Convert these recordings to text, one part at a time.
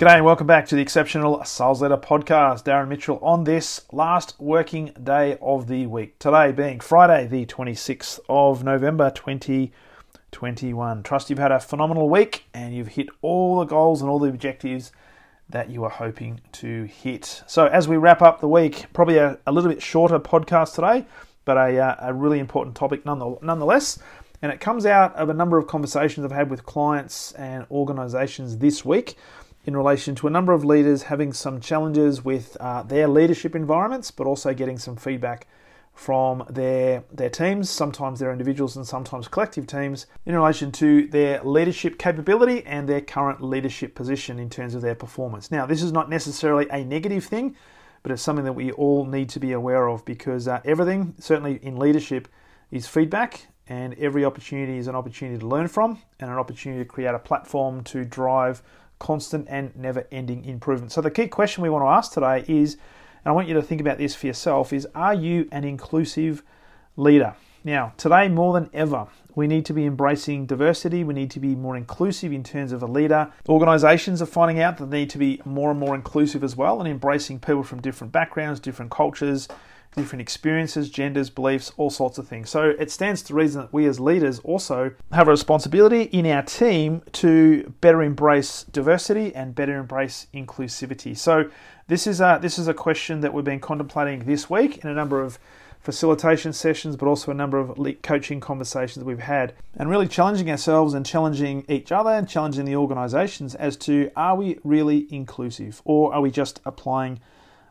G'day and welcome back to the Exceptional Sales Leader Podcast. Darren Mitchell on this last working day of the week. Today being Friday, the 26th of November 2021. Trust you've had a phenomenal week and you've hit all the goals and all the objectives that you were hoping to hit. So, as we wrap up the week, probably a, a little bit shorter podcast today, but a, uh, a really important topic nonetheless. And it comes out of a number of conversations I've had with clients and organizations this week in relation to a number of leaders having some challenges with uh, their leadership environments, but also getting some feedback from their their teams, sometimes their individuals and sometimes collective teams, in relation to their leadership capability and their current leadership position in terms of their performance. Now, this is not necessarily a negative thing, but it's something that we all need to be aware of because uh, everything, certainly in leadership, is feedback, and every opportunity is an opportunity to learn from and an opportunity to create a platform to drive constant and never ending improvement. So, the key question we want to ask today is, and I want you to think about this for yourself, is are you an inclusive leader? Now, today more than ever, we need to be embracing diversity. We need to be more inclusive in terms of a leader. Organizations are finding out that they need to be more and more inclusive as well and embracing people from different backgrounds, different cultures, different experiences, genders, beliefs, all sorts of things. So it stands to reason that we as leaders also have a responsibility in our team to better embrace diversity and better embrace inclusivity. So this is a, this is a question that we've been contemplating this week in a number of facilitation sessions, but also a number of coaching conversations that we've had, and really challenging ourselves and challenging each other and challenging the organizations as to are we really inclusive or are we just applying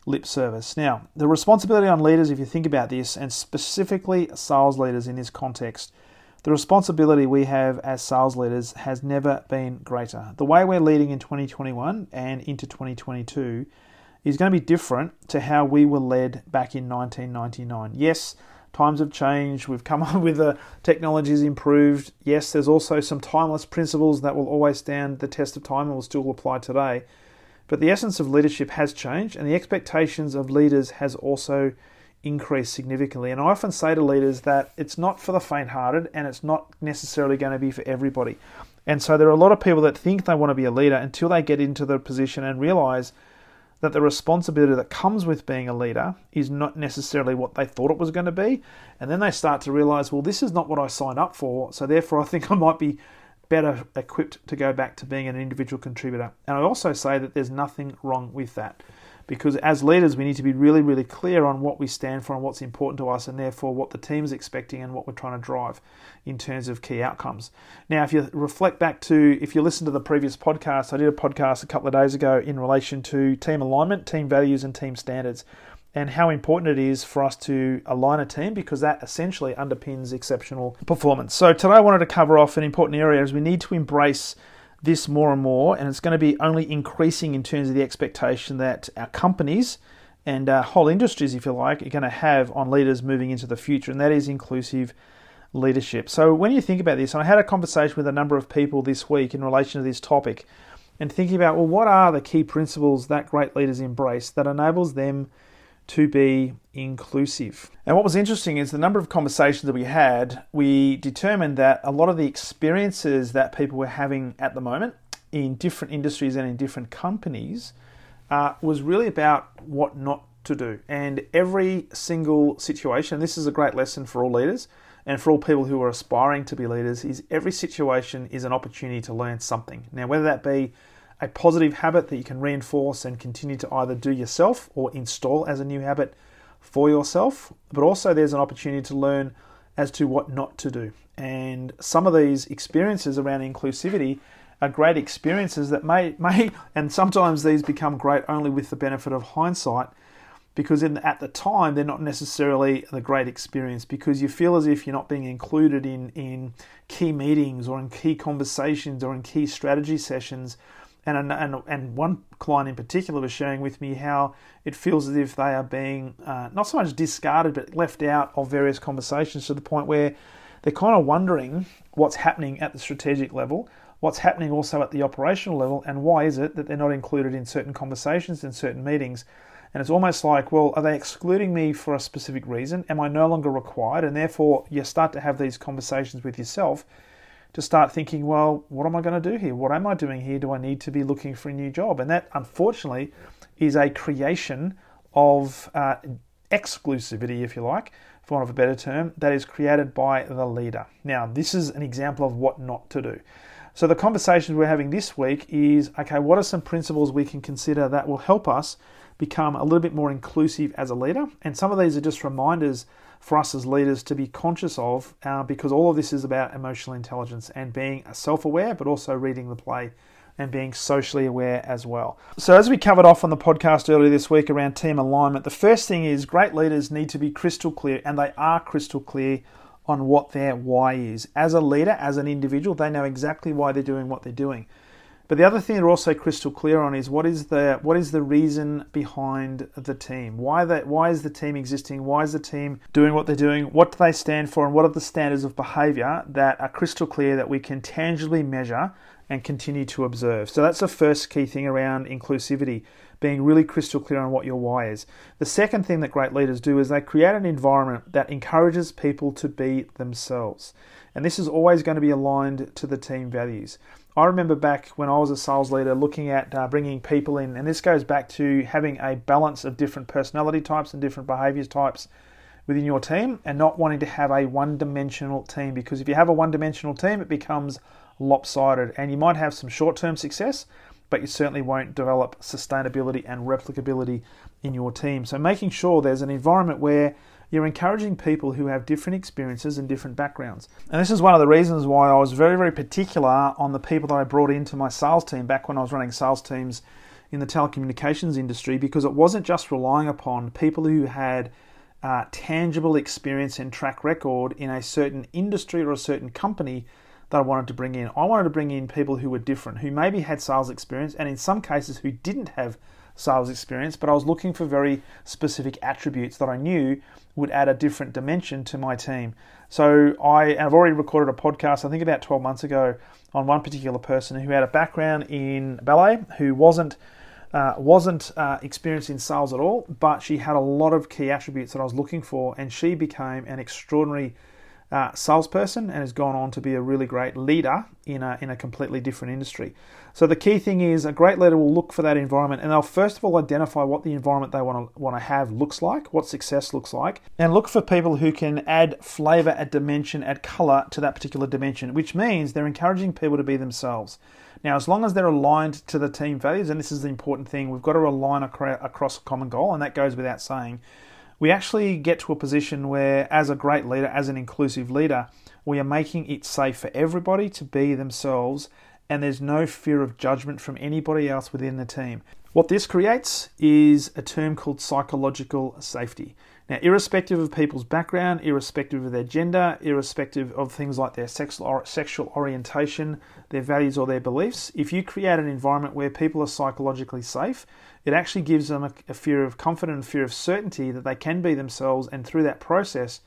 lip service. Now, the responsibility on leaders, if you think about this, and specifically sales leaders in this context, the responsibility we have as sales leaders has never been greater. The way we're leading in 2021 and into 2022 is going to be different to how we were led back in 1999. Yes, times have changed. We've come up with the technologies improved. Yes, there's also some timeless principles that will always stand the test of time and will still apply today. But the essence of leadership has changed, and the expectations of leaders has also increased significantly. And I often say to leaders that it's not for the faint hearted and it's not necessarily going to be for everybody. And so there are a lot of people that think they want to be a leader until they get into the position and realize that the responsibility that comes with being a leader is not necessarily what they thought it was going to be. And then they start to realize, well, this is not what I signed up for. So therefore, I think I might be better equipped to go back to being an individual contributor. And I also say that there's nothing wrong with that because as leaders, we need to be really, really clear on what we stand for and what's important to us, and therefore what the team's expecting and what we're trying to drive in terms of key outcomes. Now, if you reflect back to, if you listen to the previous podcast, I did a podcast a couple of days ago in relation to team alignment, team values, and team standards and how important it is for us to align a team because that essentially underpins exceptional performance. So today I wanted to cover off an important area as we need to embrace this more and more, and it's going to be only increasing in terms of the expectation that our companies and uh, whole industries, if you like, are going to have on leaders moving into the future, and that is inclusive leadership. So when you think about this, and I had a conversation with a number of people this week in relation to this topic, and thinking about well, what are the key principles that great leaders embrace that enables them to be inclusive. And what was interesting is the number of conversations that we had, we determined that a lot of the experiences that people were having at the moment in different industries and in different companies uh, was really about what not to do. And every single situation, this is a great lesson for all leaders and for all people who are aspiring to be leaders, is every situation is an opportunity to learn something. Now, whether that be a positive habit that you can reinforce and continue to either do yourself or install as a new habit for yourself. But also, there's an opportunity to learn as to what not to do. And some of these experiences around inclusivity are great experiences that may, may and sometimes these become great only with the benefit of hindsight because in, at the time they're not necessarily the great experience because you feel as if you're not being included in, in key meetings or in key conversations or in key strategy sessions And, and, and one client in particular was sharing with me how it feels as if they are being uh, not so much discarded but left out of various conversations to the point where they're kind of wondering what's happening at the strategic level, what's happening also at the operational level, and why is it that they're not included in certain conversations, in certain meetings. And it's almost like, well, are they excluding me for a specific reason? Am I no longer required? And therefore, you start to have these conversations with yourself to start thinking, well, what am I going to do here? What am I doing here? Do I need to be looking for a new job? And that, unfortunately, is a creation of uh, exclusivity, if you like, for want of a better term, that is created by the leader. Now, this is an example of what not to do. So, the conversations we're having this week is okay, what are some principles we can consider that will help us become a little bit more inclusive as a leader? And some of these are just reminders for us as leaders to be conscious of uh, because all of this is about emotional intelligence and being self aware, but also reading the play and being socially aware as well. So, as we covered off on the podcast earlier this week around team alignment, the first thing is great leaders need to be crystal clear, and they are crystal clear on what their why is. As a leader, as an individual, they know exactly why they're doing what they're doing. But the other thing they're also crystal clear on is what is the what is the reason behind the team? Why that why is the team existing? Why is the team doing what they're doing? What do they stand for? And what are the standards of behaviour that are crystal clear that we can tangibly measure and continue to observe? So that's the first key thing around inclusivity, being really crystal clear on what your why is. The second thing that great leaders do is they create an environment that encourages people to be themselves. And this is always going to be aligned to the team values. I remember back when I was a sales leader looking at uh, bringing people in, and this goes back to having a balance of different personality types and different behaviors types within your team and not wanting to have a one dimensional team because if you have a one dimensional team, it becomes lopsided and you might have some short term success, but you certainly won't develop sustainability and replicability in your team. So, making sure there's an environment where you're encouraging people who have different experiences and different backgrounds. And this is one of the reasons why I was very, very particular on the people that I brought into my sales team back when I was running sales teams in the telecommunications industry because it wasn't just relying upon people who had uh, tangible experience and track record in a certain industry or a certain company that I wanted to bring in. I wanted to bring in people who were different, who maybe had sales experience, and in some cases who didn't have sales experience, but I was looking for very specific attributes that I knew would add a different dimension to my team. So I have already recorded a podcast, I think about 12 months ago, on one particular person who had a background in ballet, who wasn't uh, wasn't uh, experienced in sales at all, but she had a lot of key attributes that I was looking for, and she became an extraordinary uh, salesperson and has gone on to be a really great leader in a, in a completely different industry. So the key thing is a great leader will look for that environment and they'll first of all identify what the environment they want to want to have looks like, what success looks like, and look for people who can add flavor, add dimension, add color to that particular dimension, which means they're encouraging people to be themselves. Now, as long as they're aligned to the team values, and this is the important thing, we've got to align across a common goal, and that goes without saying we actually get to a position where, as a great leader, as an inclusive leader, we are making it safe for everybody to be themselves and there's no fear of judgment from anybody else within the team. What this creates is a term called psychological safety. Now, irrespective of people's background, irrespective of their gender, irrespective of things like their sexual, sexual orientation, their values, or their beliefs, if you create an environment where people are psychologically safe, it actually gives them a, a fear of confidence, a fear of certainty that they can be themselves, and through that process,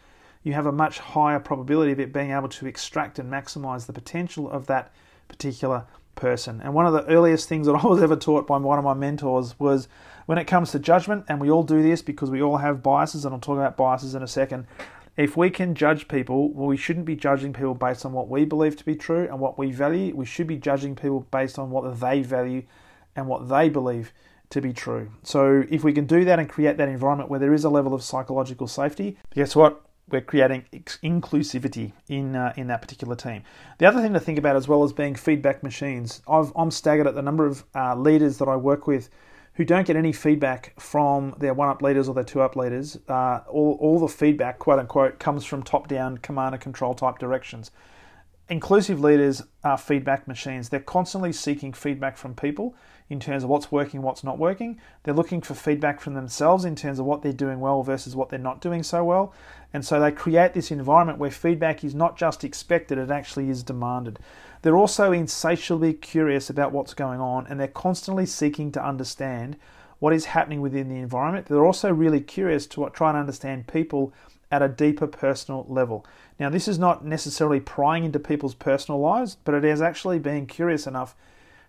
you have a much higher probability of it being able to extract and maximize the potential of that particular person. And one of the earliest things that I was ever taught by one of my mentors was when it comes to judgment, and we all do this because we all have biases, and I'll talk about biases in a second. If we can judge people, well, we shouldn't be judging people based on what we believe to be true and what we value. We should be judging people based on what they value and what they believe to be true. So, if we can do that and create that environment where there is a level of psychological safety, guess what? We're creating inclusivity in uh, in that particular team. The other thing to think about as well is being feedback machines. i am staggered at the number of uh, leaders that I work with who don't get any feedback from their one up leaders or their two up leaders. Uh, all, all the feedback, quote unquote, comes from top down command and control type directions. Inclusive leaders are feedback machines. They're constantly seeking feedback from people in terms of what's working, what's not working. They're looking for feedback from themselves in terms of what they're doing well versus what they're not doing so well. And so they create this environment where feedback is not just expected, it actually is demanded. They're also insatiably curious about what's going on and they're constantly seeking to understand what is happening within the environment. They're also really curious to try and understand people at a deeper personal level. Now, this is not necessarily prying into people's personal lives, but it is actually being curious enough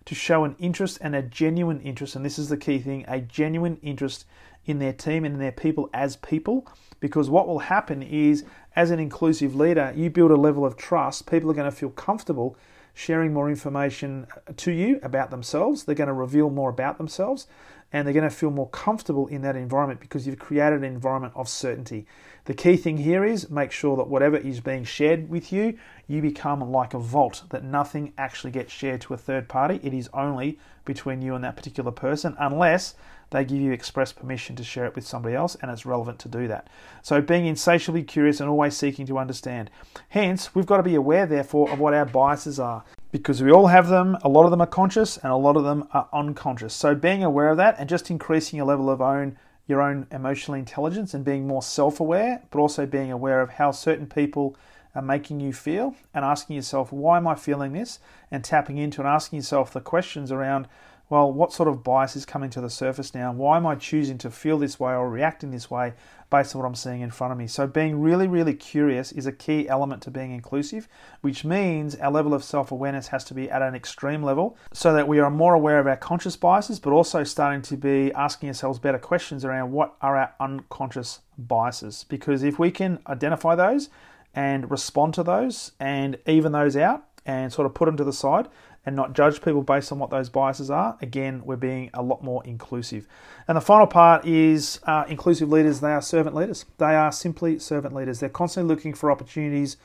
to show an interest and a genuine interest, and this is the key thing a genuine interest in their team and in their people as people. Because what will happen is, as an inclusive leader, you build a level of trust, people are going to feel comfortable sharing more information uh, to you about themselves. They're going to reveal more about themselves and they're going to feel more comfortable in that environment because you've created an environment of certainty. The key thing here is make sure that whatever is being shared with you, you become like a vault, that nothing actually gets shared to a third party. It is only between you and that particular person, unless they give you express permission to share it with somebody else and it's relevant to do that. So, being insatiably curious and always seeking to understand. Hence, we've got to be aware, therefore, of what our biases are because we all have them. A lot of them are conscious and a lot of them are unconscious. So being aware of that and just increasing your level of own your own emotional intelligence and being more self-aware, but also being aware of how certain people are making you feel and asking yourself, why am I feeling this? And tapping into and asking yourself the questions around well, what sort of bias is coming to the surface now? Why am I choosing to feel this way or react in this way based on what I'm seeing in front of me? So, being really, really curious is a key element to being inclusive, which means our level of self awareness has to be at an extreme level so that we are more aware of our conscious biases, but also starting to be asking ourselves better questions around what are our unconscious biases. Because if we can identify those and respond to those and even those out, and sort of put them to the side, and not judge people based on what those biases are. Again, we're being a lot more inclusive. And the final part is uh, inclusive leaders, they are servant leaders. They are simply servant leaders. They're constantly looking for opportunities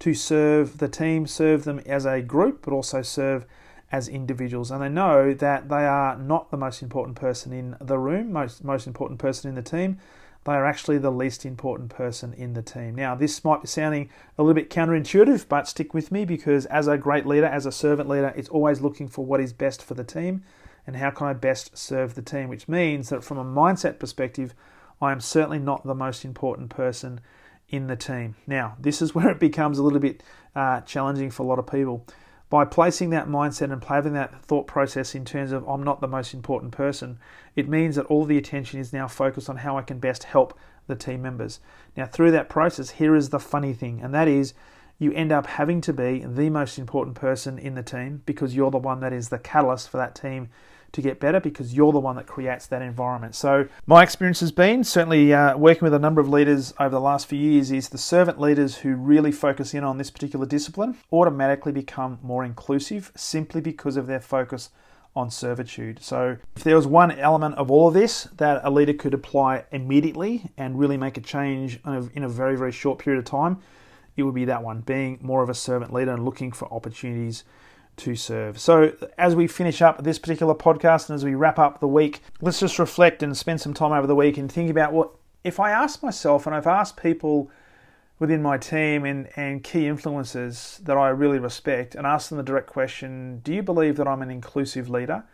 to serve the team, serve them as a group, but also serve as individuals. And they know that they are not the most important person in the room, most, most important person in the team they are actually the least important person in the team. Now, this might be sounding a little bit counterintuitive, but stick with me because as a great leader, as a servant leader, it's always looking for what is best for the team and how can I best serve the team, which means that from a mindset perspective, I am certainly not the most important person in the team. Now, this is where it becomes a little bit uh, challenging for a lot of people by placing that mindset and having that thought process in terms of I'm not the most important person, it means that all the attention is now focused on how I can best help the team members. Now, through that process, here is the funny thing, and that is you end up having to be the most important person in the team because you're the one that is the catalyst for that team to get better because you're the one that creates that environment. So, my experience has been certainly uh, working with a number of leaders over the last few years is the servant leaders who really focus in on this particular discipline automatically become more inclusive simply because of their focus on servitude. So, if there was one element of all of this that a leader could apply immediately and really make a change in a very, very short period of time, it would be that one being more of a servant leader and looking for opportunities to serve. So, as we finish up this particular podcast and as we wrap up the week, let's just reflect and spend some time over the week and think about what if I ask myself and I've asked people within my team and, and key influencers that I really respect and ask them the direct question Do you believe that I'm an inclusive leader?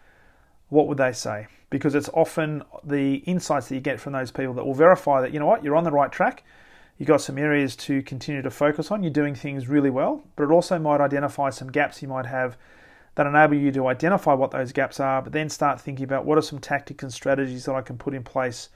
What would they say? Because it's often the insights that you get from those people that will verify that, you know what, you're on the right track You've got some areas to continue to focus on. You're doing things really well, but it also might identify some gaps you might have that enable you to identify what those gaps are, but then start thinking about what are some tactics and strategies that I can put in place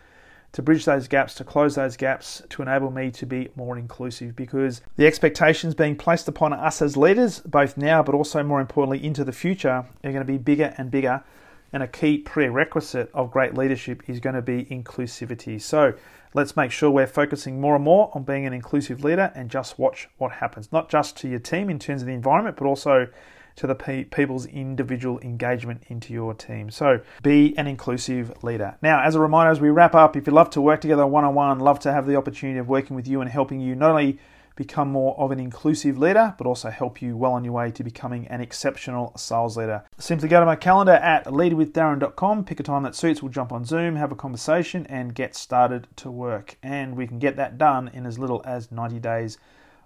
to bridge those gaps, to close those gaps, to enable me to be more inclusive. Because the expectations being placed upon us as leaders, both now but also more importantly into the future, are going to be bigger and bigger. And a key prerequisite of great leadership is going to be inclusivity. So, Let's make sure we're focusing more and more on being an inclusive leader and just watch what happens, not just to your team in terms of the environment, but also to the pe- people's individual engagement into your team. So be an inclusive leader. Now, as a reminder, as we wrap up, if you'd love to work together one on one, love to have the opportunity of working with you and helping you not only become more of an inclusive leader, but also help you well on your way to becoming an exceptional sales leader. Simply go to my calendar at leadwithdarren.com, pick a time that suits, we'll jump on Zoom, have a conversation, and get started to work. And we can get that done in as little as 90 days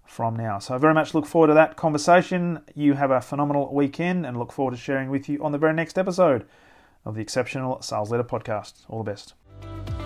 from now. So I very much look forward to that conversation. You have a phenomenal weekend and look forward to sharing with you on the very next episode of the Exceptional Sales Leader Podcast. All the best.